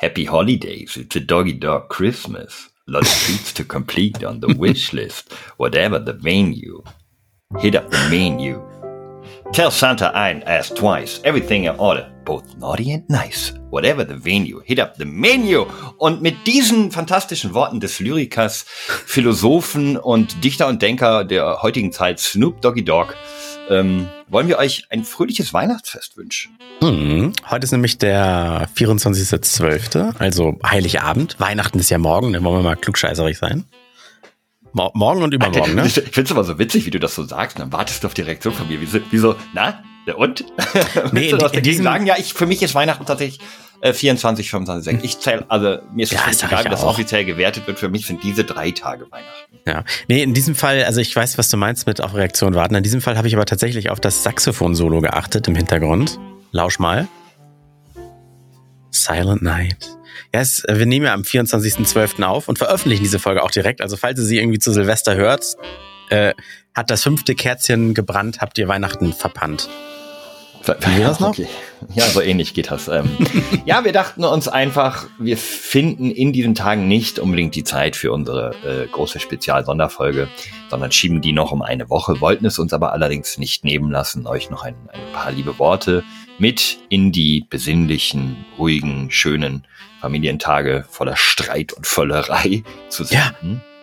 Happy holidays. It's a doggy dog Christmas. Lot of treats to complete on the wish list. Whatever the venue. Hit up the menu. Tell Santa I asked twice. Everything in order. Both naughty and nice. Whatever the venue. Hit up the menu. Und mit diesen fantastischen Worten des Lyrikers, Philosophen und Dichter und Denker der heutigen Zeit, Snoop Doggy Dogg, ähm, wollen wir euch ein fröhliches Weihnachtsfest wünschen. Mhm. Heute ist nämlich der 24.12., also Heiligabend. Weihnachten ist ja morgen, dann wollen wir mal klugscheißerig sein. Mo morgen und übermorgen, ne? Ich finde es aber so witzig, wie du das so sagst. Dann wartest du auf die Reaktion von mir. Wie so, wie so na, der und? Nee, in- was in diesem- sagen? Ja, ich, für mich ist Weihnachten tatsächlich äh, 24, 25, 6. Ich zähle, also mir ist Ja, sag egal, wie das offiziell gewertet wird. Für mich sind diese drei Tage Weihnachten. Ja. Nee, in diesem Fall, also ich weiß, was du meinst mit auf Reaktion warten. In diesem Fall habe ich aber tatsächlich auf das Saxophon-Solo geachtet im Hintergrund. Lausch mal. Silent Night. Ja, es, wir nehmen ja am 24.12. auf und veröffentlichen diese Folge auch direkt. Also falls ihr sie irgendwie zu Silvester hört, äh, hat das fünfte Kerzchen gebrannt, habt ihr Weihnachten verpannt. Wie das noch? Okay. Ja, so ähnlich geht das. Ähm, ja, wir dachten uns einfach, wir finden in diesen Tagen nicht unbedingt die Zeit für unsere äh, große Spezial-Sonderfolge, sondern schieben die noch um eine Woche, wollten es uns aber allerdings nicht nehmen lassen, euch noch ein, ein paar liebe Worte mit in die besinnlichen, ruhigen, schönen Familientage voller Streit und Völlerei zu Ja.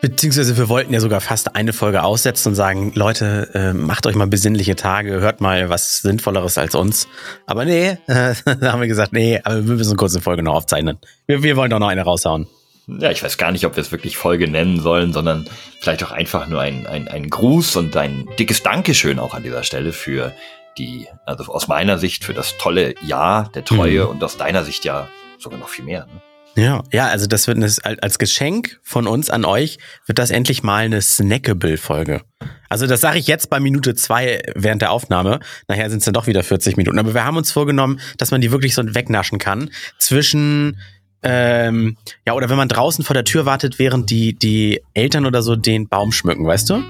Beziehungsweise wir wollten ja sogar fast eine Folge aussetzen und sagen, Leute, äh, macht euch mal besinnliche Tage, hört mal was Sinnvolleres als uns. Aber nee, äh, da haben wir gesagt, nee, aber wir müssen kurz eine Folge noch aufzeichnen. Wir, wir wollen doch noch eine raushauen. Ja, ich weiß gar nicht, ob wir es wirklich Folge nennen sollen, sondern vielleicht auch einfach nur ein, ein, ein Gruß und ein dickes Dankeschön auch an dieser Stelle für die, also aus meiner Sicht für das tolle Jahr der Treue Mhm. und aus deiner Sicht ja sogar noch viel mehr. Ne? Ja, ja, also das wird eine, als Geschenk von uns an euch wird das endlich mal eine Snackable-Folge. Also das sage ich jetzt bei Minute zwei während der Aufnahme. Nachher sind es dann doch wieder 40 Minuten. Aber wir haben uns vorgenommen, dass man die wirklich so wegnaschen kann zwischen ähm, ja oder wenn man draußen vor der Tür wartet, während die die Eltern oder so den Baum schmücken, weißt du?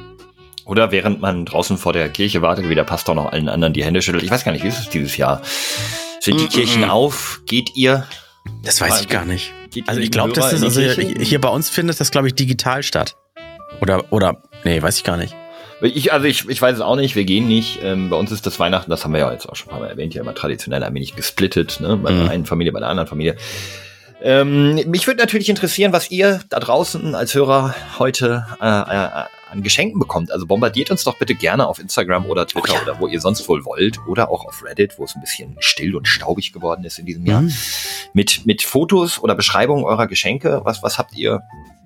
Oder während man draußen vor der Kirche wartet, wie der Pastor noch allen anderen die Hände schüttelt. Ich weiß gar nicht, wie ist es dieses Jahr? Sind die Mm, Kirchen mm, mm. auf? Geht ihr? Das weiß ich gar nicht. Also ich glaube, das ist also hier bei uns findet das glaube ich digital statt. Oder oder nee, weiß ich gar nicht. Ich, also ich, ich weiß es auch nicht, wir gehen nicht. Ähm, bei uns ist das Weihnachten, das haben wir ja jetzt auch schon ein paar Mal erwähnt, ja immer traditionell ein wenig gesplittet, ne? Bei Mhm. der einen Familie, bei der anderen Familie. Ähm, mich würde natürlich interessieren, was ihr da draußen als Hörer heute äh, äh, an Geschenken bekommt. Also bombardiert uns doch bitte gerne auf Instagram oder Twitter Oh ja. oder wo ihr sonst wohl wollt. Oder auch auf Reddit, wo es ein bisschen still und staubig geworden ist in diesem Jahr. Mhm. Mit, mit Fotos oder Beschreibungen eurer Geschenke. Was, was habt ihr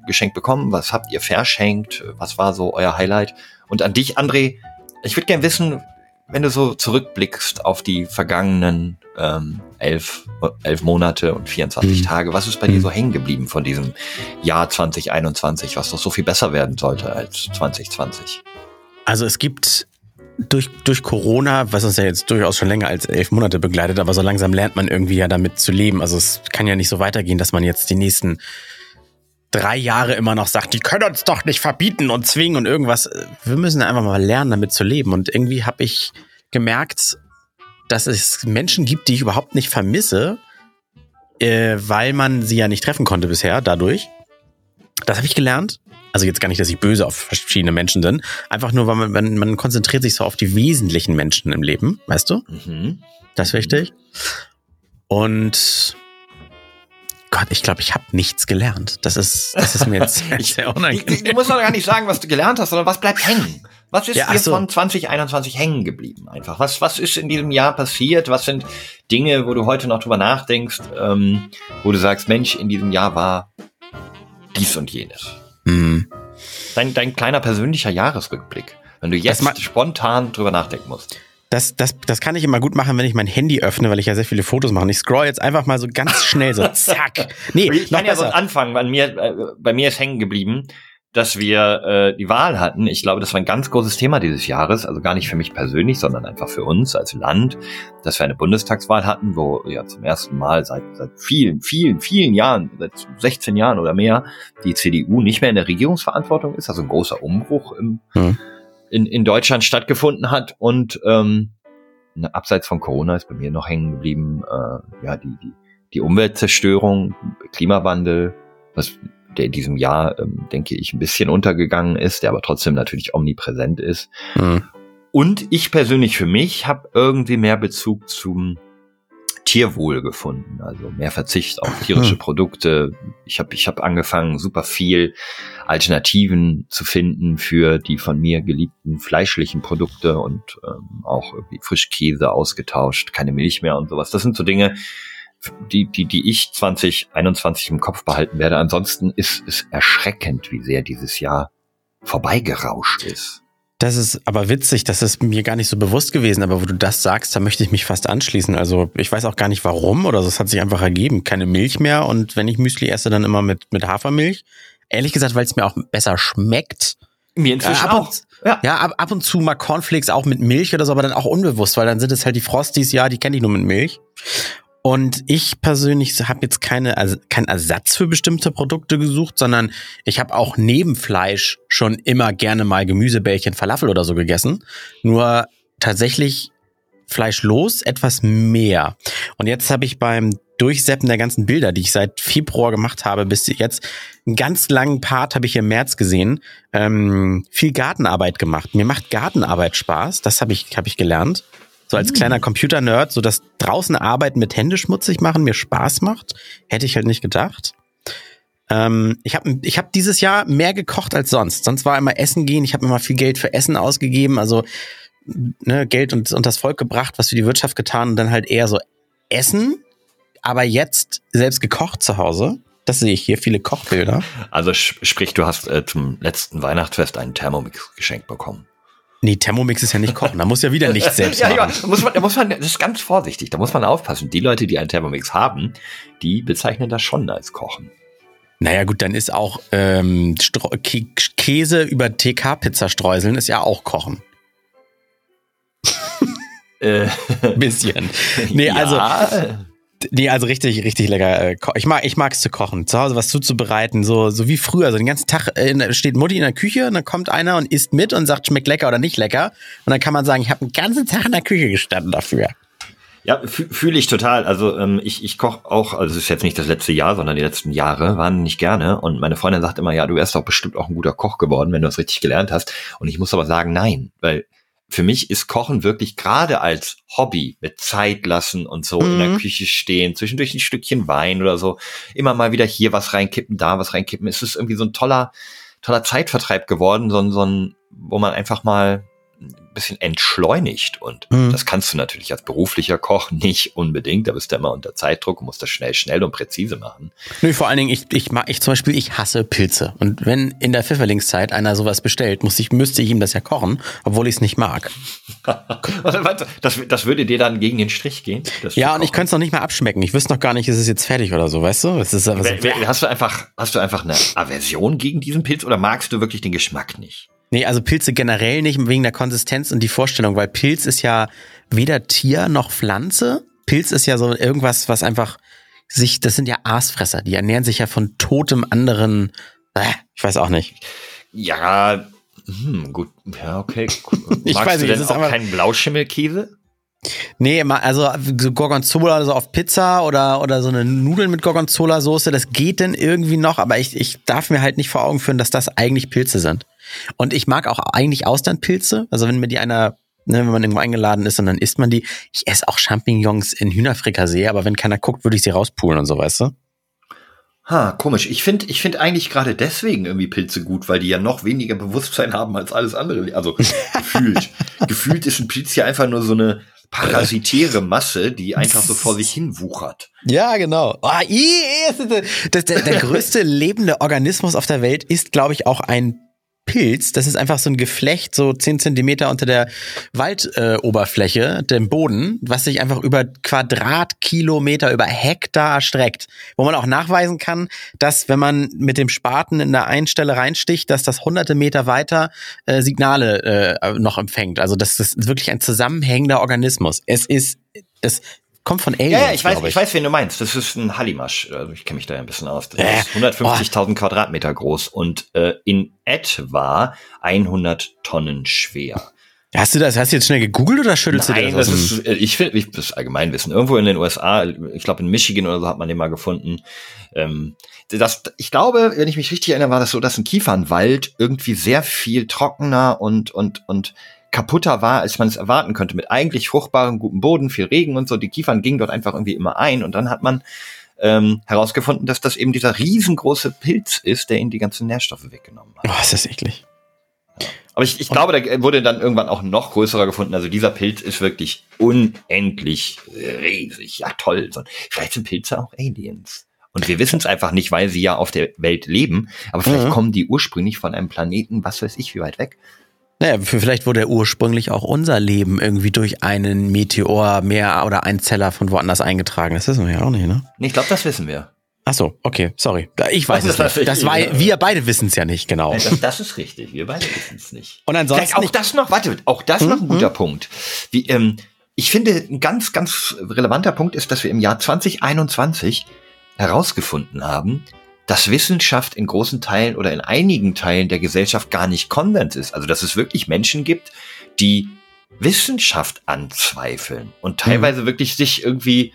geschenkt bekommen? Was habt ihr verschenkt? Was war so euer Highlight? Und an dich, André, ich würde gern wissen, wenn du so zurückblickst auf die vergangenen ähm, elf, elf Monate und 24 Mhm. Tage, was ist bei dir Mhm. so hängen geblieben von diesem Jahr 2021, was doch so viel besser werden sollte als 2020? Also es gibt durch, durch Corona, was uns ja jetzt durchaus schon länger als elf Monate begleitet, aber so langsam lernt man irgendwie ja damit zu leben. Also es kann ja nicht so weitergehen, dass man jetzt die nächsten drei Jahre immer noch sagt, die können uns doch nicht verbieten und zwingen und irgendwas. Wir müssen einfach mal lernen, damit zu leben. Und irgendwie habe ich gemerkt, dass es Menschen gibt, die ich überhaupt nicht vermisse, äh, weil man sie ja nicht treffen konnte bisher dadurch. Das habe ich gelernt. Also jetzt gar nicht, dass ich böse auf verschiedene Menschen bin. Einfach nur, weil man, man, man konzentriert sich so auf die wesentlichen Menschen im Leben, weißt du? Mhm. Das ist wichtig. Und Gott, ich glaube, ich habe nichts gelernt. Das ist, das ist mir jetzt sehr, Ich- sehr unangenehm. du musst doch gar nicht sagen, was du gelernt hast, sondern was bleibt hängen? Was ist Ja, dir so. von 2021 hängen geblieben einfach? Was, was ist in diesem Jahr passiert? Was sind Dinge, wo du heute noch drüber nachdenkst, ähm, wo du sagst, Mensch, in diesem Jahr war dies und jenes? Hm. Dein, dein kleiner persönlicher Jahresrückblick, wenn du jetzt spontan drüber nachdenken musst. Das, das, das kann ich immer gut machen, wenn ich mein Handy öffne, weil ich ja sehr viele Fotos mache. Und ich scroll jetzt einfach mal so ganz schnell so zack. Nee, Ich kann ja sonst besser. anfangen. Bei mir, äh, bei mir ist hängen geblieben, dass wir äh, die Wahl hatten. Ich glaube, das war ein ganz großes Thema dieses Jahres. Also gar nicht für mich persönlich, sondern einfach für uns als Land, dass wir eine Bundestagswahl hatten, wo ja zum ersten Mal seit, seit vielen, vielen, vielen Jahren, seit 16 Jahren oder mehr, die CDU nicht mehr in der Regierungsverantwortung ist. Also ein großer Umbruch im, Hm. in, in Deutschland stattgefunden hat. Und ähm, ne, abseits von Corona ist bei mir noch hängen geblieben, äh, ja, die, die die Umweltzerstörung, Klimawandel, was der in diesem Jahr, ähm, denke ich, ein bisschen untergegangen ist, der aber trotzdem natürlich omnipräsent ist. Mhm. Und ich persönlich für mich habe irgendwie mehr Bezug zum Tierwohl gefunden, also mehr Verzicht auf tierische. Produkte. Ich habe ich hab angefangen, super viel Alternativen zu finden für die von mir geliebten fleischlichen Produkte und ähm, auch irgendwie Frischkäse ausgetauscht, keine Milch mehr und sowas. Das sind so Dinge, die, die, die ich 2021 im Kopf behalten werde. Ansonsten ist es erschreckend, wie sehr dieses Jahr vorbeigerauscht ist. Das ist aber witzig, das ist mir gar nicht so bewusst gewesen, aber wo du das sagst, da möchte ich mich fast anschließen. Also ich weiß auch gar nicht warum oder so, es hat sich einfach ergeben. Keine Milch mehr und wenn ich Müsli esse, dann immer mit, mit Hafermilch. Ehrlich gesagt, weil es mir auch besser schmeckt. Mir inzwischen ab auch. ja, ja ab, ab und zu mal Cornflakes auch mit Milch oder so, aber dann auch unbewusst, weil dann sind es halt die Frosties, ja, die kenne ich nur mit Milch. Und ich persönlich habe jetzt keine, also keinen Ersatz für bestimmte Produkte gesucht, sondern ich habe auch neben Fleisch schon immer gerne mal Gemüsebällchen, Falafel oder so gegessen. Nur tatsächlich fleischlos etwas mehr. Und jetzt habe ich beim Durchseppen der ganzen Bilder, die ich seit Februar gemacht habe, bis jetzt einen ganz langen Part habe ich im März gesehen, ähm, viel Gartenarbeit gemacht. Mir macht Gartenarbeit Spaß, das habe ich, hab ich gelernt so als kleiner hm. Computer-Nerd, so dass draußen arbeiten mit Hände schmutzig machen mir Spaß macht, hätte ich halt nicht gedacht. Ähm, ich habe ich hab dieses Jahr mehr gekocht als sonst. Sonst war immer Essen gehen. Ich habe immer viel Geld für Essen ausgegeben, also ne, Geld und, und das Volk gebracht, was für die Wirtschaft getan und dann halt eher so Essen. Aber jetzt selbst gekocht zu Hause. Das sehe ich hier, viele Kochbilder. Also sprich, du hast äh, zum letzten Weihnachtsfest einen Thermomix geschenkt bekommen. Nee, Thermomix ist ja nicht kochen. Da muss ja wieder nichts selbst machen. ja, da muss man, da muss man, das ist ganz vorsichtig. Da muss man aufpassen. Die Leute, die einen Thermomix haben, die bezeichnen das schon als Kochen. Naja, gut, dann ist auch ähm, Käse über TK-Pizza streuseln ist ja auch Kochen. Äh, Bisschen. Nee, ja. also Nee, also richtig, richtig lecker. Äh, ich mag, ich mag's zu kochen, zu Hause was zuzubereiten, so, so wie früher. So den ganzen Tag äh, steht Mutti in der Küche und dann kommt einer und isst mit und sagt, schmeckt lecker oder nicht lecker. Und dann kann man sagen, ich habe einen ganzen Tag in der Küche gestanden dafür. Ja, fühle ich total. Also ähm, ich, ich koche auch, also es ist jetzt nicht das letzte Jahr, sondern die letzten Jahre waren nicht gerne. Und meine Freundin sagt immer, ja, du wärst doch bestimmt auch ein guter Koch geworden, wenn du das richtig gelernt hast. Und ich muss aber sagen, nein, weil für mich ist Kochen wirklich gerade als Hobby mit Zeit lassen und so mhm. in der mhm. Küche stehen, zwischendurch ein Stückchen Wein oder so, immer mal wieder hier was reinkippen, da was reinkippen. Es ist irgendwie so ein toller, toller Zeitvertreib geworden, so so ein, wo man einfach mal bisschen entschleunigt und mhm. das kannst du natürlich als beruflicher Koch nicht unbedingt, da bist du immer unter Zeitdruck und musst das schnell, schnell und präzise machen. Nö, vor allen Dingen, ich, ich, ich zum Beispiel, ich hasse Pilze und wenn in der Pfifferlingszeit einer sowas bestellt, muss ich, müsste ich ihm das ja kochen, obwohl ich es nicht mag. das, das würde dir dann gegen den Strich gehen? Ja, und ich könnte es noch nicht mal abschmecken. Ich wüsste noch gar nicht, ist es jetzt fertig oder so, weißt du? Es ist, also, hast du einfach, hast du einfach eine Aversion gegen diesen Pilz oder magst du wirklich den Geschmack nicht? Nee, also Pilze generell nicht wegen der Konsistenz und die Vorstellung, weil Pilz ist ja weder Tier noch Pflanze. Pilz ist ja so irgendwas, was einfach sich, das sind ja Aasfresser, die ernähren sich ja von totem anderen, äh, ich weiß auch nicht. Ja, hm, gut, ja, okay. ich Magst weiß nicht, du denn auch keinen Blauschimmelkäse? Nee, also so Gorgonzola so auf Pizza oder, oder so eine Nudeln mit Gorgonzola-Soße, das geht denn irgendwie noch, aber ich, ich darf mir halt nicht vor Augen führen, dass das eigentlich Pilze sind. Und ich mag auch eigentlich Austernpilze. Also wenn mir die einer, ne, wenn man irgendwo eingeladen ist und dann isst man die. Ich esse auch Champignons in Hühnerfrikassee, aber wenn keiner guckt, würde ich sie rauspulen und so, weißt du? Ha, komisch. Ich finde ich finde eigentlich gerade deswegen irgendwie Pilze gut, weil die ja noch weniger Bewusstsein haben als alles andere. Also gefühlt. gefühlt ist ein Pilz ja einfach nur so eine parasitäre Masse, die einfach so vor sich hin wuchert. Ja, genau. Oh, das, der, der größte lebende Organismus auf der Welt ist, glaube ich, auch ein Pilz, das ist einfach so ein Geflecht, so zehn Zentimeter unter der Waldoberfläche, äh, dem Boden, was sich einfach über Quadratkilometer, über Hektar streckt. Wo man auch nachweisen kann, dass wenn man mit dem Spaten in der einen Stelle reinsticht, dass das hunderte Meter weiter äh, Signale äh, noch empfängt. Also das ist wirklich ein zusammenhängender Organismus. Es ist, es kommt von Aliens. Ja, ja ich weiß, ich. ich. weiß, wen du meinst. Das ist ein Hallimasch. Also ich kenne mich da ja ein bisschen aus. Das äh, ist 150.000 Quadratmeter groß und äh, in etwa 100 Tonnen schwer. Hast du das, hast du jetzt schnell gegoogelt oder schüttelst Nein, du das? das aus dem- ist, äh, ich finde, ich, das ist Allgemeinwissen. Irgendwo in den USA, ich glaube in Michigan oder so hat man den mal gefunden. Ähm, das, ich glaube, wenn ich mich richtig erinnere, war das so, dass ein Kiefernwald irgendwie sehr viel trockener und, und, und kaputter war, als man es erwarten könnte. Mit eigentlich fruchtbarem, gutem Boden, viel Regen und so. Die Kiefern gingen dort einfach irgendwie immer ein und dann hat man ähm, herausgefunden, dass das eben dieser riesengroße Pilz ist, der ihnen die ganzen Nährstoffe weggenommen hat. Oh, ist das eklig. Aber ich, ich glaube, da wurde dann irgendwann auch noch größerer gefunden. Also dieser Pilz ist wirklich unendlich riesig. Ja, toll. So, vielleicht sind Pilze auch Aliens. Und wir wissen es einfach nicht, weil sie ja auf der Welt leben. Aber vielleicht Mhm. kommen die ursprünglich von einem Planeten, was weiß ich, wie weit weg. Naja, vielleicht wurde ursprünglich auch unser Leben irgendwie durch einen Meteor mehr oder ein Zeller von woanders eingetragen. Das wissen wir ja auch nicht, ne? Ich glaube, das wissen wir. Ach so, okay, sorry. Ich weiß Das es nicht. Das war, wir beide wissen es ja nicht genau. Das, das ist richtig. Wir beide wissen es nicht. Und ansonsten Vielleicht auch nicht- das noch, warte, auch das noch ein guter Punkt. Wie, ähm, ich finde, ein ganz, ganz relevanter Punkt ist, dass wir im Jahr 2021 herausgefunden haben, dass Wissenschaft in großen Teilen oder in einigen Teilen der Gesellschaft gar nicht Konsens ist. Also, dass es wirklich Menschen gibt, die Wissenschaft anzweifeln und teilweise wirklich sich irgendwie,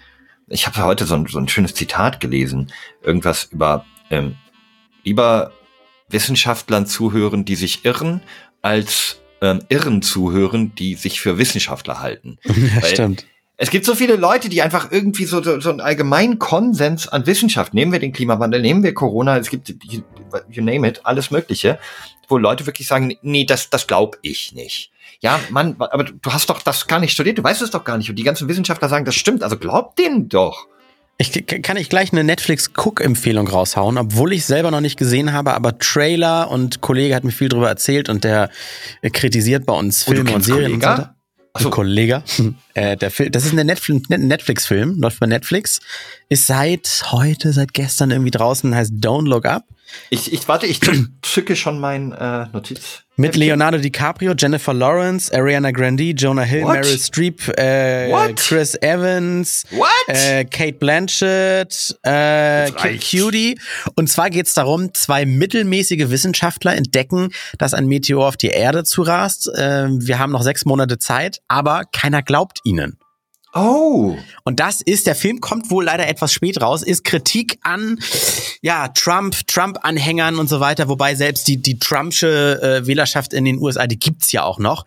ich habe heute so ein, so ein schönes Zitat gelesen, irgendwas über ähm, lieber Wissenschaftlern zuhören, die sich irren, als ähm, Irren zuhören, die sich für Wissenschaftler halten. Ja, Weil stimmt. Es gibt so viele Leute, die einfach irgendwie so, so, so einen allgemeinen Konsens an Wissenschaft, nehmen wir den Klimawandel, nehmen wir Corona, es gibt, you, you name it, alles Mögliche, wo Leute wirklich sagen, nee, das, das glaub ich nicht. Ja, Mann, aber du hast doch das gar nicht studiert, du weißt es doch gar nicht. Und die ganzen Wissenschaftler sagen, das stimmt, also glaub denen doch. Ich kann ich gleich eine Netflix-Cook-Empfehlung raushauen, obwohl ich selber noch nicht gesehen habe, aber Trailer und Kollege hat mir viel drüber erzählt und der äh, kritisiert bei uns Oh, Filme und kennst Serien und so Kollega? weiter. Ach so. Kollege. Äh, der Film, das ist ein Netflix- Net- Netflix-Film, läuft bei Netflix, ist seit heute, seit gestern irgendwie draußen, heißt Don't Look Up. Ich, ich warte, ich zücke schon mein äh, Notiz. Mit Leonardo DiCaprio, Jennifer Lawrence, Ariana Grande, Jonah Hill, What? Meryl Streep, äh, What? Chris Evans, What? äh, Kate Blanchett, äh. Cudi. Und zwar geht's darum, zwei mittelmäßige Wissenschaftler entdecken, dass ein Meteor auf die Erde zurast. Äh, wir haben noch sechs Monate Zeit, aber keiner glaubt ihnen. Oh. Und das ist, der Film kommt wohl leider etwas spät raus, ist Kritik an, ja, Trump, Trump-Anhängern und so weiter, wobei selbst die, die Trumpsche äh, Wählerschaft in den USA, die gibt's ja auch noch,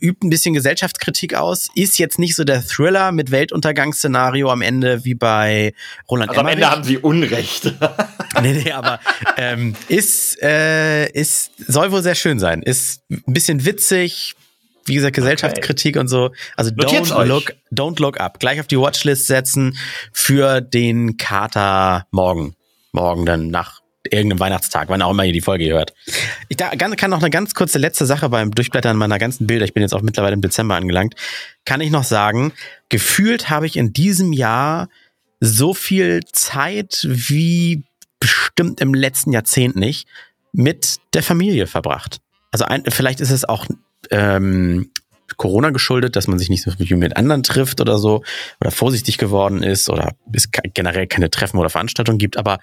übt ein bisschen Gesellschaftskritik aus, ist jetzt nicht so der Thriller mit Weltuntergangsszenario am Ende wie bei Roland Also am Emmerich. Ende haben sie Unrecht. Nee, nee, aber ähm, ist, äh, ist, soll wohl sehr schön sein. Ist ein bisschen witzig, wie gesagt, Gesellschaftskritik und so. Also Notiert's don't euch. look, don't look up. Gleich auf die Watchlist setzen für den Kater morgen. Morgen dann nach irgendeinem Weihnachtstag, wann auch immer ihr die Folge hört. Ich da, kann noch eine ganz kurze letzte Sache beim Durchblättern meiner ganzen Bilder, ich bin jetzt auch mittlerweile im Dezember angelangt, kann ich noch sagen, gefühlt habe ich in diesem Jahr so viel Zeit wie bestimmt im letzten Jahrzehnt nicht mit der Familie verbracht. Also ein, vielleicht ist es auch ähm, Corona geschuldet, dass man sich nicht so viel mit anderen trifft oder so oder vorsichtig geworden ist oder es generell keine Treffen oder Veranstaltungen gibt, aber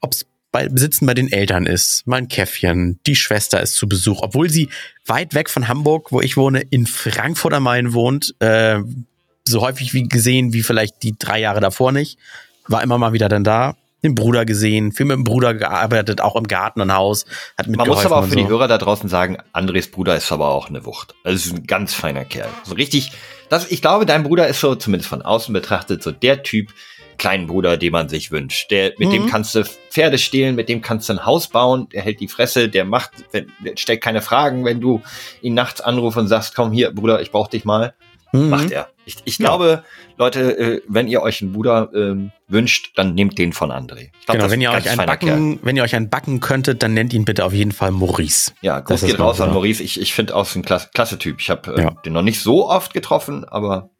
ob es bei Sitzen bei den Eltern ist, mal ein Käffchen, die Schwester ist zu Besuch, obwohl sie weit weg von Hamburg, wo ich wohne, in Frankfurt am Main wohnt, äh, so häufig wie gesehen wie vielleicht die drei Jahre davor nicht, war immer mal wieder dann da, den Bruder gesehen, viel mit dem Bruder gearbeitet, auch im Garten und Haus, hat Man muss aber auch für die so. Hörer da draußen sagen, Andres Bruder ist aber auch eine Wucht. Also ist ein ganz feiner Kerl. So richtig, das, ich glaube, dein Bruder ist so, zumindest von außen betrachtet, so der Typ, kleinen Bruder, den man sich wünscht. Der, mit dem Mhm. kannst du Pferde stehlen, mit dem kannst du ein Haus bauen, der hält die Fresse, der macht, der stellt keine Fragen, wenn du ihn nachts anrufst und sagst, komm hier, Bruder, ich brauch dich mal, Mhm. macht er. Ich, ich Ja. glaube, Leute, äh, wenn ihr euch einen Bruder ähm, wünscht, dann nehmt den von André. Ich glaub, Genau, das wenn ihr euch einen Kerl. backen, wenn ihr euch einen backen könntet, dann nennt ihn bitte auf jeden Fall Maurice. Ja, Das Gruß ist geht raus an. Maurice. Ich, ich finde auch so ein klasse, klasse Typ. Ich habe äh, Ja. den noch nicht so oft getroffen, aber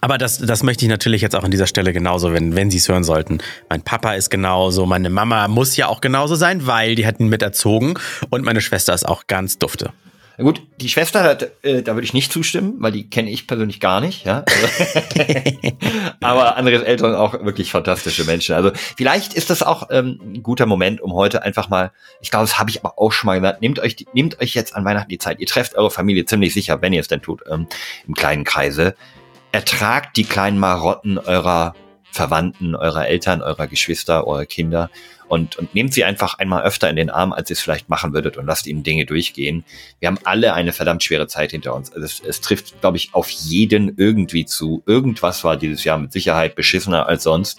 Aber das, das möchte ich natürlich jetzt auch an dieser Stelle genauso, wenn, wenn Sie es hören sollten. Mein Papa ist genauso, meine Mama muss ja auch genauso sein, weil die hat ihn mit erzogen und meine Schwester ist auch ganz dufte. Na gut, die Schwester, äh, da würde ich nicht zustimmen, weil die kenne ich persönlich gar nicht, ja. Aber Andres Eltern auch wirklich fantastische Menschen. Also vielleicht ist das auch ähm, ein guter Moment, um heute einfach mal, ich glaube, das habe ich aber auch schon mal gesagt, nehmt euch, nehmt euch jetzt an Weihnachten die Zeit. Ihr trefft eure Familie ziemlich sicher, wenn ihr es denn tut, ähm, im kleinen Kreise. Ertragt die kleinen Marotten eurer Verwandten, eurer Eltern, eurer Geschwister, eurer Kinder und, und nehmt sie einfach einmal öfter in den Arm, als ihr es vielleicht machen würdet und lasst ihnen Dinge durchgehen. Wir haben alle eine verdammt schwere Zeit hinter uns. Also es, es trifft, glaube ich, auf jeden irgendwie zu. Irgendwas war dieses Jahr mit Sicherheit beschissener als sonst.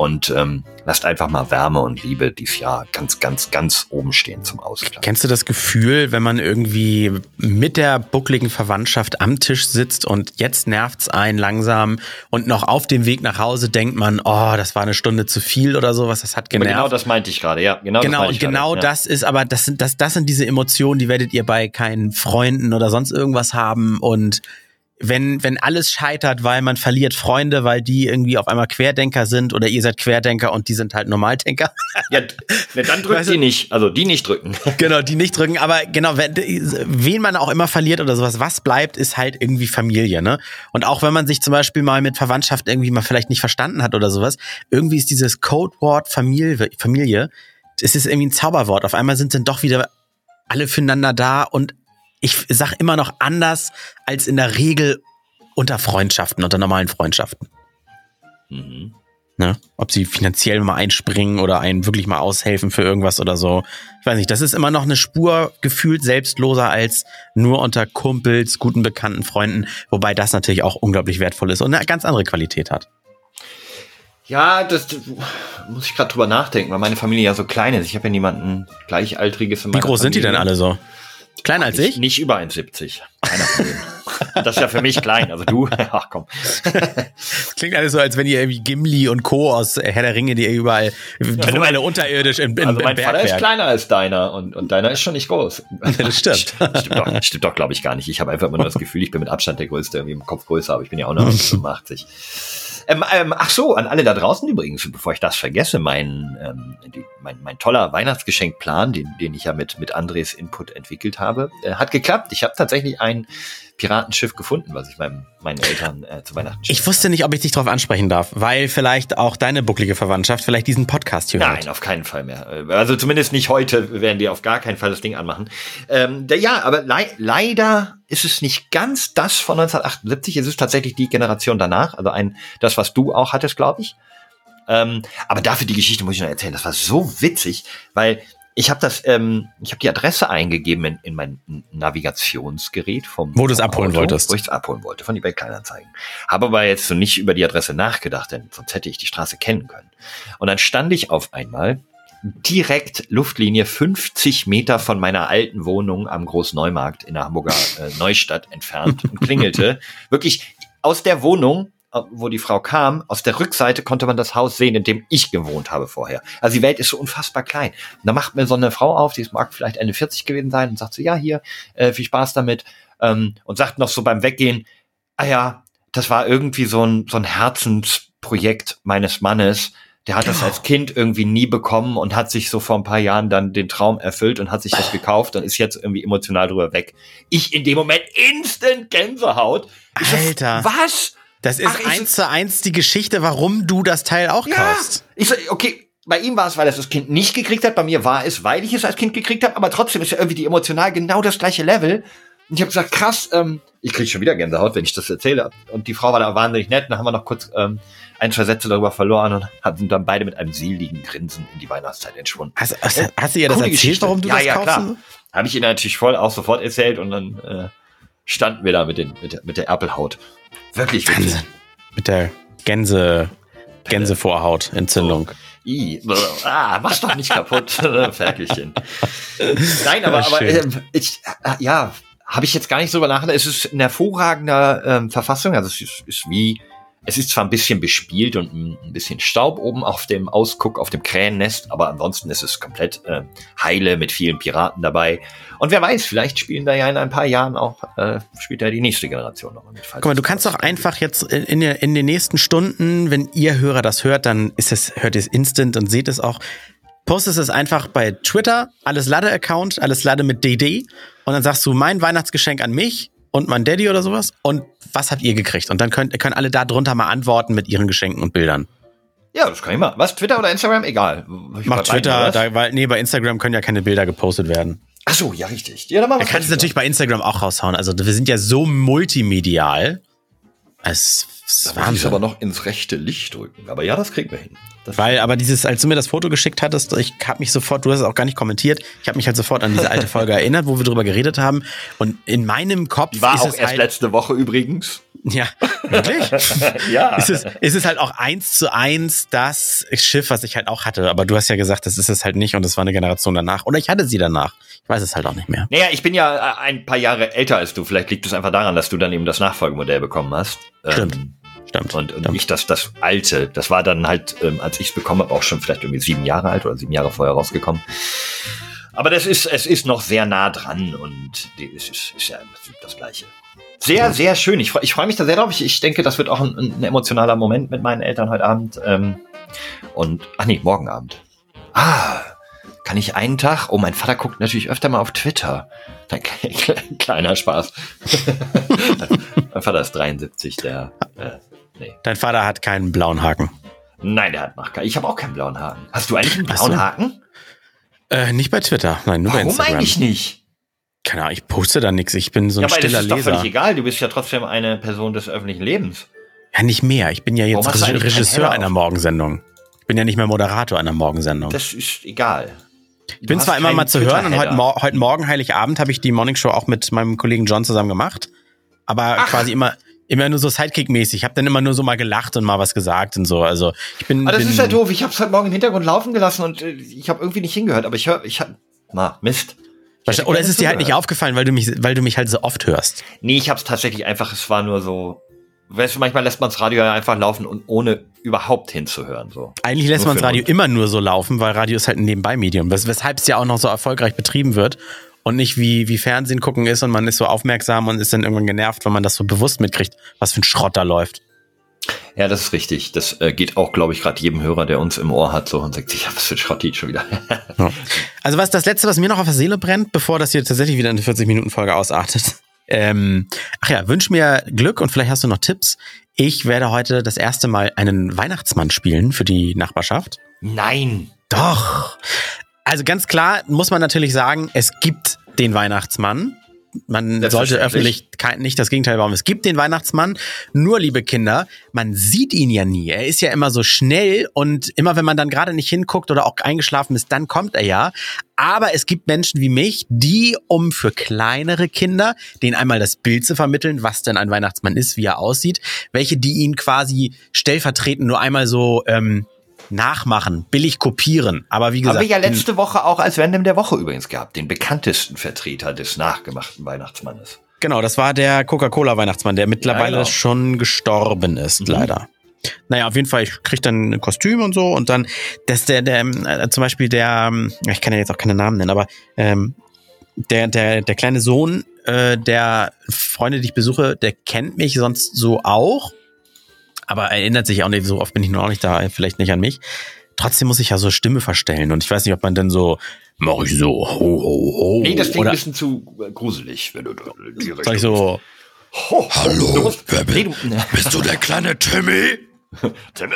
Und ähm, lasst einfach mal Wärme und Liebe dieses Jahr ganz, ganz, ganz oben stehen zum Ausgleich. Kennst du das Gefühl, wenn man irgendwie mit der buckligen Verwandtschaft am Tisch sitzt und jetzt nervt's einen langsam und noch auf dem Weg nach Hause denkt man, oh, das war eine Stunde zu viel oder sowas, das hat genervt. Aber genau das meinte ich gerade, ja. Genau, genau das und genau gerade, das ist, aber das sind, das, das sind diese Emotionen, die werdet ihr bei keinen Freunden oder sonst irgendwas haben und wenn, wenn alles scheitert, weil man verliert Freunde, weil die irgendwie auf einmal Querdenker sind oder ihr seid Querdenker und die sind halt Normaldenker. Ja, ja dann drückt weißt die nicht, also die nicht drücken. Genau, die nicht drücken, aber genau, wenn, wen man auch immer verliert oder sowas, was bleibt, ist halt irgendwie Familie, ne? Und auch wenn man sich zum Beispiel mal mit Verwandtschaft irgendwie mal vielleicht nicht verstanden hat oder sowas, irgendwie ist dieses Codewort Familie, Familie, es ist irgendwie ein Zauberwort. Auf einmal sind dann doch wieder alle füreinander da und ich sag immer noch anders als in der Regel unter Freundschaften, unter normalen Freundschaften. Mhm. Ne? Ob sie finanziell mal einspringen oder einen wirklich mal aushelfen für irgendwas oder so. Ich weiß nicht, das ist immer noch eine Spur gefühlt selbstloser als nur unter Kumpels, guten bekannten Freunden, wobei das natürlich auch unglaublich wertvoll ist und eine ganz andere Qualität hat. Ja, das, muss ich gerade drüber nachdenken, weil meine Familie ja so klein ist. Ich habe ja niemanden gleichaltriges in meiner Wie groß Familie. sind die denn alle so? Kleiner als nicht, ich? Nicht über 1,70. Keiner von denen. Das ist ja für mich klein. Also du, ach komm. Klingt alles so, als wenn ihr irgendwie Gimli und Co. aus Herr der Ringe, die ihr überall, die ja, alle unterirdisch in, in Also mein Vater ist kleiner als deiner und, und deiner ist schon nicht groß. das stimmt. stimmt doch, stimmt doch glaube ich, gar nicht. Ich habe einfach immer nur das Gefühl, ich bin mit Abstand der Größte, irgendwie im Kopf größer, aber ich bin ja auch nur 85. Ähm, ähm, ach so, an alle da draußen übrigens, bevor ich das vergesse, mein, ähm, die, mein, mein toller Weihnachtsgeschenkplan, den, den ich ja mit, mit Andres Input entwickelt habe, äh, hat geklappt. Ich habe tatsächlich ein Piratenschiff gefunden, was ich meinem, meinen Eltern äh, zu Weihnachten Ich wusste nicht, ob ich dich darauf ansprechen darf, weil vielleicht auch deine bucklige Verwandtschaft vielleicht diesen Podcast hier Nein, hört. auf keinen Fall mehr. Also zumindest nicht heute werden die auf gar keinen Fall das Ding anmachen. Ähm, der, ja, aber le leider ist es nicht ganz das von 1978. Es ist tatsächlich die Generation danach. Also ein, das, was du auch hattest, glaube ich. Ähm, aber dafür die Geschichte muss ich noch erzählen. Das war so witzig, weil ich habe das, ähm, ich habe die Adresse eingegeben in, in mein Navigationsgerät vom wo du es abholen Auto, wolltest, wo ich es abholen wollte von eBay Kleinanzeigen. Habe aber jetzt so nicht über die Adresse nachgedacht, denn sonst hätte ich die Straße kennen können. Und dann stand ich auf einmal direkt Luftlinie 50 Meter von meiner alten Wohnung am Großneumarkt in der Hamburger äh, Neustadt entfernt und klingelte wirklich aus der Wohnung wo die Frau kam, aus der Rückseite konnte man das Haus sehen, in dem ich gewohnt habe vorher. Also die Welt ist so unfassbar klein. Und da macht mir so eine Frau auf, die mag vielleicht Ende 40 gewesen sein und sagt so, ja, hier, äh, viel Spaß damit. Ähm, und sagt noch so beim Weggehen, ah ja, das war irgendwie so ein, so ein Herzensprojekt meines Mannes. Der hat das als Kind irgendwie nie bekommen und hat sich so vor ein paar Jahren dann den Traum erfüllt und hat sich das gekauft und ist jetzt irgendwie emotional drüber weg. Ich in dem Moment instant Gänsehaut. Alter. Was? Das ist Ach, eins zu eins die Geschichte, warum du das Teil auch ja. kaufst. Ich okay, bei ihm war es, weil er das Kind nicht gekriegt hat. Bei mir war es, weil ich es als Kind gekriegt habe. Aber trotzdem ist ja irgendwie die emotional genau das gleiche Level. Und ich habe gesagt, krass, ähm, ich krieg schon wieder Gänsehaut, wenn ich das erzähle. Und die Frau war da wahnsinnig nett. Dann haben wir noch kurz ähm, ein, zwei Sätze darüber verloren und sind dann beide mit einem seligen Grinsen in die Weihnachtszeit entschwunden. Hast, hast, hast du ihr das erzählt, Geschichte. warum du ja, das ja, kaufst? Ja, klar. Habe ich ihr natürlich voll auch sofort erzählt und dann äh, standen wir da mit, den, mit, der, mit der Erpelhaut. Wirklich, wirklich. Mit der Gänse, Gänsevorhautentzündung. Oh. I, ah, mach's doch nicht kaputt, Ferkelchen. Nein, aber, aber äh, ich, äh, ja, habe ich jetzt gar nicht so nachgedacht. Es ist in hervorragender ähm, Verfassung, also es ist, ist wie es ist zwar ein bisschen bespielt und ein bisschen Staub oben auf dem Ausguck, auf dem Krähennest, aber ansonsten ist es komplett äh, heile mit vielen Piraten dabei. Und wer weiß, vielleicht spielen da ja in ein paar Jahren auch, äh, spielt da die nächste Generation noch mit. Guck mal, du kannst doch einfach jetzt in, in den nächsten Stunden, wenn ihr Hörer das hört, dann ist es, hört ihr es instant und seht es auch postest es einfach bei Twitter, alles Lade-Account, alles Lade mit DD und dann sagst du mein Weihnachtsgeschenk an mich und mein Daddy oder sowas und was habt ihr gekriegt? Und dann könnt, können alle da drunter mal antworten mit ihren Geschenken und Bildern. Ja, das kann ich mal. Was, Twitter oder Instagram? Egal. Ich Mach Twitter, da, weil, nee, bei Instagram können ja keine Bilder gepostet werden. Ach so, ja, richtig. Ja, dann machen wir kannst es natürlich bei Instagram auch raushauen. Also wir sind ja so multimedial. Es ist da muss ich aber noch ins rechte Licht drücken. Aber ja, das kriegen wir hin. Das Weil, aber dieses, als du mir das Foto geschickt hattest, ich habe mich sofort, du hast es auch gar nicht kommentiert, ich habe mich halt sofort an diese alte Folge erinnert, wo wir drüber geredet haben. Und in meinem Kopf Die war ist auch es erst halt, letzte Woche übrigens. Ja, wirklich? ja. Ist es, ist es halt auch eins zu eins das Schiff, was ich halt auch hatte. Aber du hast ja gesagt, das ist es halt nicht und es war eine Generation danach. Oder ich hatte sie danach. Ich weiß es halt auch nicht mehr. Naja, ich bin ja ein paar Jahre älter als du. Vielleicht liegt es einfach daran, dass du dann eben das Nachfolgemodell bekommen hast. Stimmt. Ähm, Stimmt. Und, und nicht das, das alte. Das war dann halt, ähm, als ich es bekommen habe, auch schon vielleicht irgendwie sieben Jahre alt oder sieben Jahre vorher rausgekommen. Aber das ist, es ist noch sehr nah dran und es ist, ist ja das Gleiche. Sehr, sehr schön. Ich, ich freue mich da sehr drauf. Ich, ich denke, das wird auch ein, ein emotionaler Moment mit meinen Eltern heute Abend. Ähm, und, ach nee, morgen Abend. Ah, kann ich einen Tag? Oh, mein Vater guckt natürlich öfter mal auf Twitter. Kleiner Spaß. mein Vater ist 73, der äh, Nee. Dein Vater hat keinen blauen Haken. Nein, der hat noch keinen. Ich habe auch keinen blauen Haken. Hast du eigentlich einen blauen Haken? Äh, nicht bei Twitter, nein, nur Warum bei Instagram. Warum eigentlich nicht? Keine Ahnung, ich poste da nichts. Ich bin so ein ja, stiller Leser. Das ist doch völlig egal. Du bist ja trotzdem eine Person des öffentlichen Lebens. Ja, nicht mehr. Ich bin ja jetzt Regisseur einer Morgensendung. Ich bin ja nicht mehr Moderator einer Morgensendung. Das ist egal. Ich bin zwar immer mal zu hören und heute, heute Morgen, Heiligabend, habe ich die Morning Show auch mit meinem Kollegen John zusammen gemacht. Aber Ach. quasi immer, immer nur so Sidekick-mäßig. Ich habe dann immer nur so mal gelacht und mal was gesagt und so. Also ich bin. Aber das bin, ist ja doof. Ich habe es heute Morgen im Hintergrund laufen gelassen und äh, ich habe irgendwie nicht hingehört. Aber ich höre, ich habe, na Mist. Oder ist es dir halt nicht aufgefallen, weil du mich, weil du mich halt so oft hörst? Nee, ich habe es tatsächlich einfach. Es war nur so. Weißt du, manchmal lässt man das Radio ja einfach laufen und ohne überhaupt hinzuhören. So. Eigentlich lässt man das Radio immer nur so laufen, weil Radio ist halt ein Nebenbei-Medium, weshalb es ja auch noch so erfolgreich betrieben wird und nicht wie, wie Fernsehen gucken ist und man ist so aufmerksam und ist dann irgendwann genervt, wenn man das so bewusst mitkriegt, was für ein Schrott da läuft. Ja, das ist richtig. Das äh, geht auch, glaube ich, gerade jedem Hörer, der uns im Ohr hat, so und sagt sich, ja, was für ein Schrott geht schon wieder. ja. Also was das Letzte, was mir noch auf der Seele brennt, bevor das hier tatsächlich wieder eine 40-Minuten-Folge ausartet. Ähm, ach ja, wünsch mir Glück und vielleicht hast du noch Tipps. Ich werde heute das erste Mal einen Weihnachtsmann spielen für die Nachbarschaft. Nein. Doch. Also ganz klar muss man natürlich sagen, es gibt den Weihnachtsmann. Man sollte öffentlich nicht das Gegenteil bauen. Es gibt den Weihnachtsmann. Nur, liebe Kinder, man sieht ihn ja nie. Er ist ja immer so schnell und immer wenn man dann gerade nicht hinguckt oder auch eingeschlafen ist, dann kommt er ja. Aber es gibt Menschen wie mich, die, um für kleinere Kinder, denen einmal das Bild zu vermitteln, was denn ein Weihnachtsmann ist, wie er aussieht, welche, die ihn quasi stellvertretend nur einmal so ähm, nachmachen, billig kopieren. Aber wie gesagt. Haben wir ja letzte Woche auch als Random der Woche übrigens gehabt, den bekanntesten Vertreter des nachgemachten Weihnachtsmannes. Genau, das war der Coca-Cola-Weihnachtsmann, der mittlerweile ja, genau. schon gestorben ist, mhm. leider. Naja, auf jeden Fall, ich krieg dann ein Kostüm und so und dann, dass der, der, äh, zum Beispiel der, ähm, ich kann ja jetzt auch keine Namen nennen, aber ähm, der, der, der kleine Sohn äh, der Freunde, die ich besuche, der kennt mich sonst so auch aber erinnert sich auch nicht, so oft bin ich noch nicht da, vielleicht nicht an mich. Trotzdem muss ich ja so Stimme verstellen und ich weiß nicht, ob man dann so, mach ich so, ho, ho, ho. Nee, das klingt ein bisschen zu gruselig, wenn du direkt. Sag ich so, ho, Hallo, musst, wer nee, du, bist du der kleine Timmy? Timmy?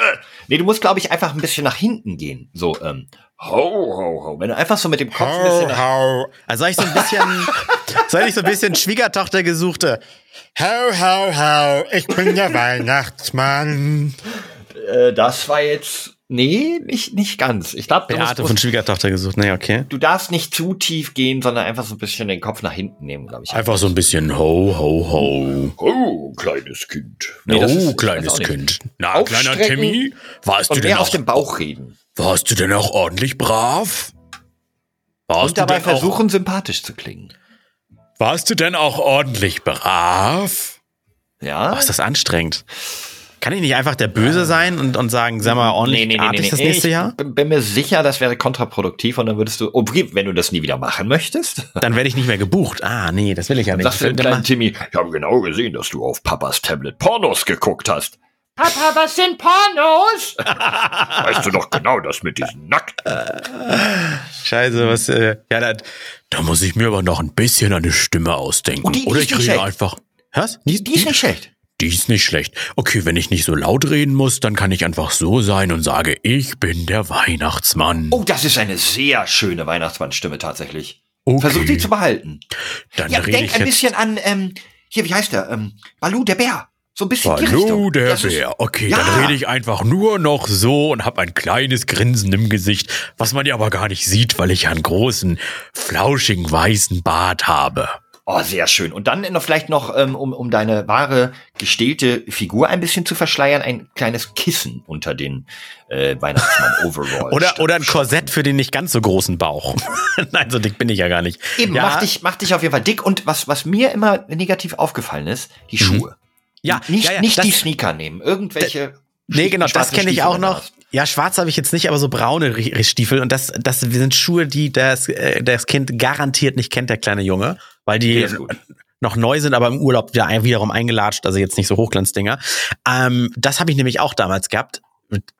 Nee, du musst, glaube ich, einfach ein bisschen nach hinten gehen. So, ähm, ho, ho, ho. Wenn du einfach so mit dem Kopf ho, ein bisschen. Ho. Also soll ich so ein bisschen, soll ich so ein bisschen Schwiegertochter gesuchte Hau, hau, hau, ich bin der Weihnachtsmann. Äh, das war jetzt. Nee, nicht, nicht ganz. Ich glaube, Beate von Schwiegertochter gesucht. Nee, okay. Du darfst nicht zu tief gehen, sondern einfach so ein bisschen den Kopf nach hinten nehmen, glaube ich. Einfach so ein bisschen ho, ho, ho. Oh, kleines Kind. Nee, oh, ist, kleines Kind. Na, kleiner Timmy, warst du denn auch, auf dem Bauch reden? Warst du denn auch ordentlich brav? Warst Und dabei versuchen, sympathisch zu klingen. Warst du denn auch ordentlich brav? Ja. Oh, ist das anstrengend. Kann ich nicht einfach der Böse sein und, und sagen, sag mal, ordentlich nee, nee, nee, nee, das nächste Jahr? Ich bin mir sicher, das wäre kontraproduktiv und dann würdest du, okay, wenn du das nie wieder machen möchtest. Dann werde ich nicht mehr gebucht. Ah, nee, das will ich ja nicht. Sagst du kleinen Timmy, ich habe genau gesehen, dass du auf Papas Tablet Pornos geguckt hast. Papa, was sind Pornos? weißt du doch genau, das mit diesen Nackt. Scheiße, was, äh, ja, da, da muss ich mir aber noch ein bisschen eine Stimme ausdenken. Oh, die- die Oder ich rede einfach. Was? Die, die ist nicht schlecht. Die ist nicht schlecht. Okay, wenn ich nicht so laut reden muss, dann kann ich einfach so sein und sage, ich bin der Weihnachtsmann. Oh, das ist eine sehr schöne Weihnachtsmannstimme tatsächlich. Okay. Versuch sie zu behalten. Dann Ja, denk ich ein bisschen an, ähm, hier, wie heißt der? Ähm, Balu, der Bär. So ein bisschen Hallo, der Das Bär. Okay, Ja. dann rede ich einfach nur noch so und habe ein kleines Grinsen im Gesicht, was man ja aber gar nicht sieht, weil ich einen großen, flauschigen, weißen Bart habe. Oh, sehr schön. Und dann noch vielleicht noch, ähm, um, um deine wahre gestählte Figur ein bisschen zu verschleiern, ein kleines Kissen unter den äh, Weihnachtsmann-Overall. Oder, oder ein Korsett für den nicht ganz so großen Bauch. Nein, so dick bin ich ja gar nicht. Eben, ja, mach, dich, mach dich auf jeden Fall dick. Und was, was mir immer negativ aufgefallen ist, die Schuhe. Mhm. Ja, Nicht, ja, ja, nicht das- die Sneaker nehmen. Irgendwelche. Nee, genau, das kenne ich auch noch. Ja, schwarz habe ich jetzt nicht, aber so braune Stiefel. Und das, das sind Schuhe, die das, äh, das Kind garantiert nicht kennt, der kleine Junge, weil die noch neu sind, aber im Urlaub wieder wiederum eingelatscht, also jetzt nicht so Hochglanzdinger. Ähm, das habe ich nämlich auch damals gehabt.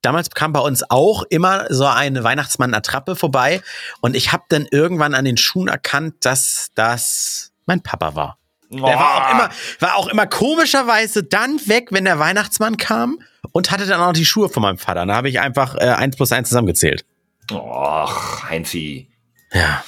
Damals kam bei uns auch immer so eine Weihnachtsmann-Attrappe vorbei und ich habe dann irgendwann an den Schuhen erkannt, dass das mein Papa war. Der war auch immer, war auch immer komischerweise dann weg, wenn der Weihnachtsmann kam und hatte dann auch noch die Schuhe von meinem Vater. Da habe ich einfach äh, eins plus eins zusammengezählt. Och, Heinzi. Ja.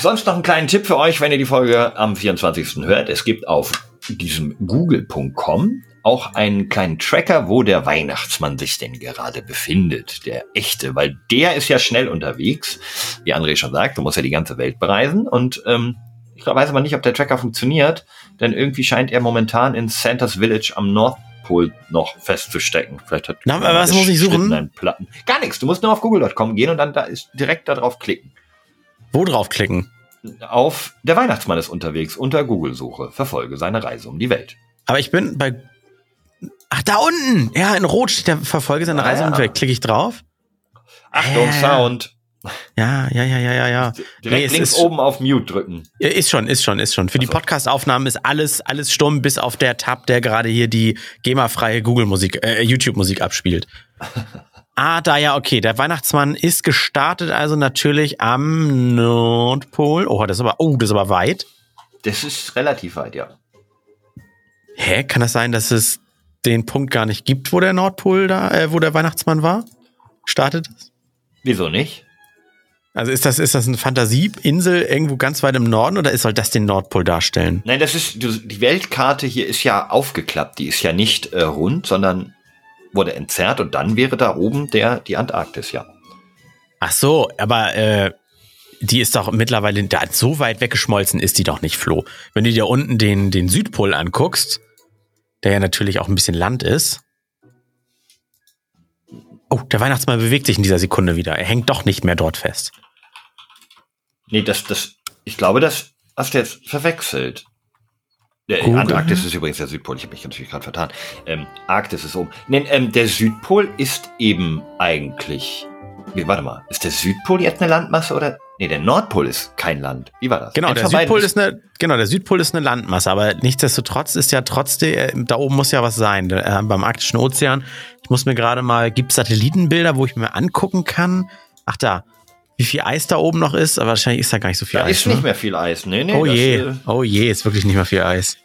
Sonst noch einen kleinen Tipp für euch, wenn ihr die Folge am 24. hört. Es gibt auf diesem google.com auch einen kleinen Tracker, wo der Weihnachtsmann sich denn gerade befindet. Der echte, weil der ist ja schnell unterwegs. Wie André schon sagt, du musst ja die ganze Welt bereisen und ähm, ich weiß aber nicht, ob der Tracker funktioniert, denn irgendwie scheint er momentan in Santa's Village am Nordpol noch festzustecken. Vielleicht hat Na, was muss ich suchen? Platten. Gar nichts. Du musst nur auf google.com gehen und dann da ist direkt darauf klicken Wo draufklicken? auf Der Weihnachtsmann ist unterwegs unter Google-Suche. Verfolge seine Reise um die Welt. Aber ich bin bei. Ach, da unten! Ja, in Rot steht der Verfolge seiner Ah, Reise ja. und weg. Klicke ich drauf? Achtung, Äh. Sound. Ja, ja, ja, ja, ja, ja. Direkt Nee, links oben auf Mute drücken. Ist schon, ist schon, ist schon. Für die Ach so. Podcast-Aufnahmen ist alles, alles stumm, bis auf der Tab, der gerade hier die GEMA-freie Google-Musik, äh, YouTube-Musik abspielt. ah, da ja, okay. Der Weihnachtsmann ist gestartet, also natürlich am Nordpol. Oh, das ist aber, oh, das ist aber weit. Das ist relativ weit, ja. Hä, kann das sein, dass es den Punkt gar nicht gibt, wo der Nordpol da, äh, wo der Weihnachtsmann war? Startet es? Wieso nicht? Also ist das, ist das eine Fantasieinsel irgendwo ganz weit im Norden oder ist, soll das den Nordpol darstellen? Nein, das ist, die Weltkarte hier ist ja aufgeklappt. Die ist ja nicht äh, rund, sondern wurde entzerrt und dann wäre da oben der, die Antarktis, ja. Ach so, aber äh, die ist doch mittlerweile da, so weit weggeschmolzen ist die doch nicht, Flo. Wenn du dir unten den, den Südpol anguckst, der ja natürlich auch ein bisschen Land ist. Oh, der Weihnachtsmann bewegt sich in dieser Sekunde wieder. Er hängt doch nicht mehr dort fest. Nee, das, das, ich glaube, das hast du jetzt verwechselt. Der Google. Antarktis ist übrigens der Südpol, ich habe mich natürlich gerade vertan. Ähm, Arktis ist oben. Nee, ähm, der Südpol ist eben eigentlich. Wie, warte mal, ist der Südpol jetzt eine Landmasse oder? Nee, der Nordpol ist kein Land. Wie war das? Genau, Eins der Südpol ist eine, genau, der Südpol ist eine Landmasse, aber nichtsdestotrotz ist ja trotzdem, äh, da oben muss ja was sein, äh, beim arktischen Ozean. Ich muss mir gerade mal, gibt Satellitenbilder, wo ich mir angucken kann? Ach da, wie viel Eis da oben noch ist, aber wahrscheinlich ist da gar nicht so viel Da Eis. ist ne? nicht mehr viel Eis. Nee, nee, oh das, je, äh, oh je, ist wirklich nicht mehr viel Eis.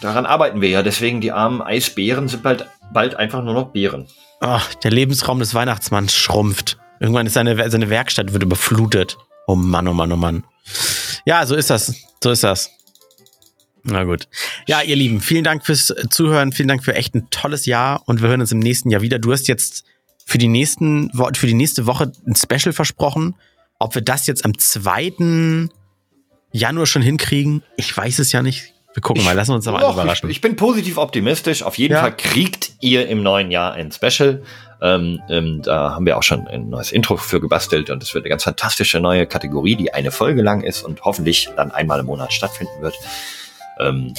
daran arbeiten wir ja. Deswegen die armen Eisbären sind bald, bald einfach nur noch Bären. Ach, der Lebensraum des Weihnachtsmanns schrumpft. Irgendwann ist seine, seine Werkstatt wird überflutet. Oh Mann, oh Mann, oh Mann. Ja, so ist das. So ist das. Na gut. Ja, ihr Lieben, vielen Dank fürs Zuhören. Vielen Dank für echt ein tolles Jahr und wir hören uns im nächsten Jahr wieder. Du hast jetzt für die nächsten, für die nächste Woche ein Special versprochen. Ob wir das jetzt am 2. Januar schon hinkriegen, ich weiß es ja nicht. Wir gucken mal, lassen wir uns aber Doch, überraschen. Ich, ich bin positiv optimistisch. Auf jeden Ja. Fall kriegt ihr im neuen Jahr ein Special. Ähm, ähm, da haben wir auch schon ein neues Intro für gebastelt und es wird eine ganz fantastische neue Kategorie, die eine Folge lang ist und hoffentlich dann einmal im Monat stattfinden wird. Ähm,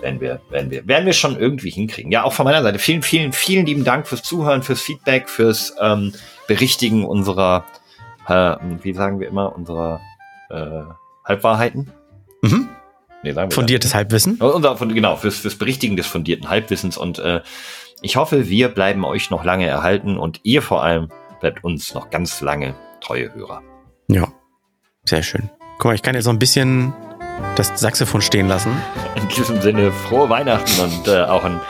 werden wir, werden wir, werden wir schon irgendwie hinkriegen. Ja, auch von meiner Seite vielen, vielen, vielen lieben Dank fürs Zuhören, fürs Feedback, fürs ähm, Berichtigen unserer, äh, wie sagen wir immer, unserer äh, Halbwahrheiten. mhm. Nee, sagen wir Fundiertes Halbwissen. ja, Unser, von- genau, fürs, fürs Berichtigen des fundierten Halbwissens. Und äh, ich hoffe, wir bleiben euch noch lange erhalten und ihr vor allem bleibt uns noch ganz lange treue Hörer. Ja, Sehr schön. Guck mal, ich kann jetzt so ein bisschen das Saxophon stehen lassen. In diesem Sinne, frohe Weihnachten und äh, auch einen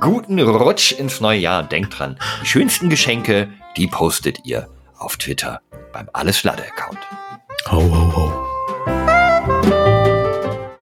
guten Rutsch ins neue Jahr. Denkt dran, die schönsten Geschenke, die postet ihr auf Twitter beim Alles Lade Account. Ho, ho, ho.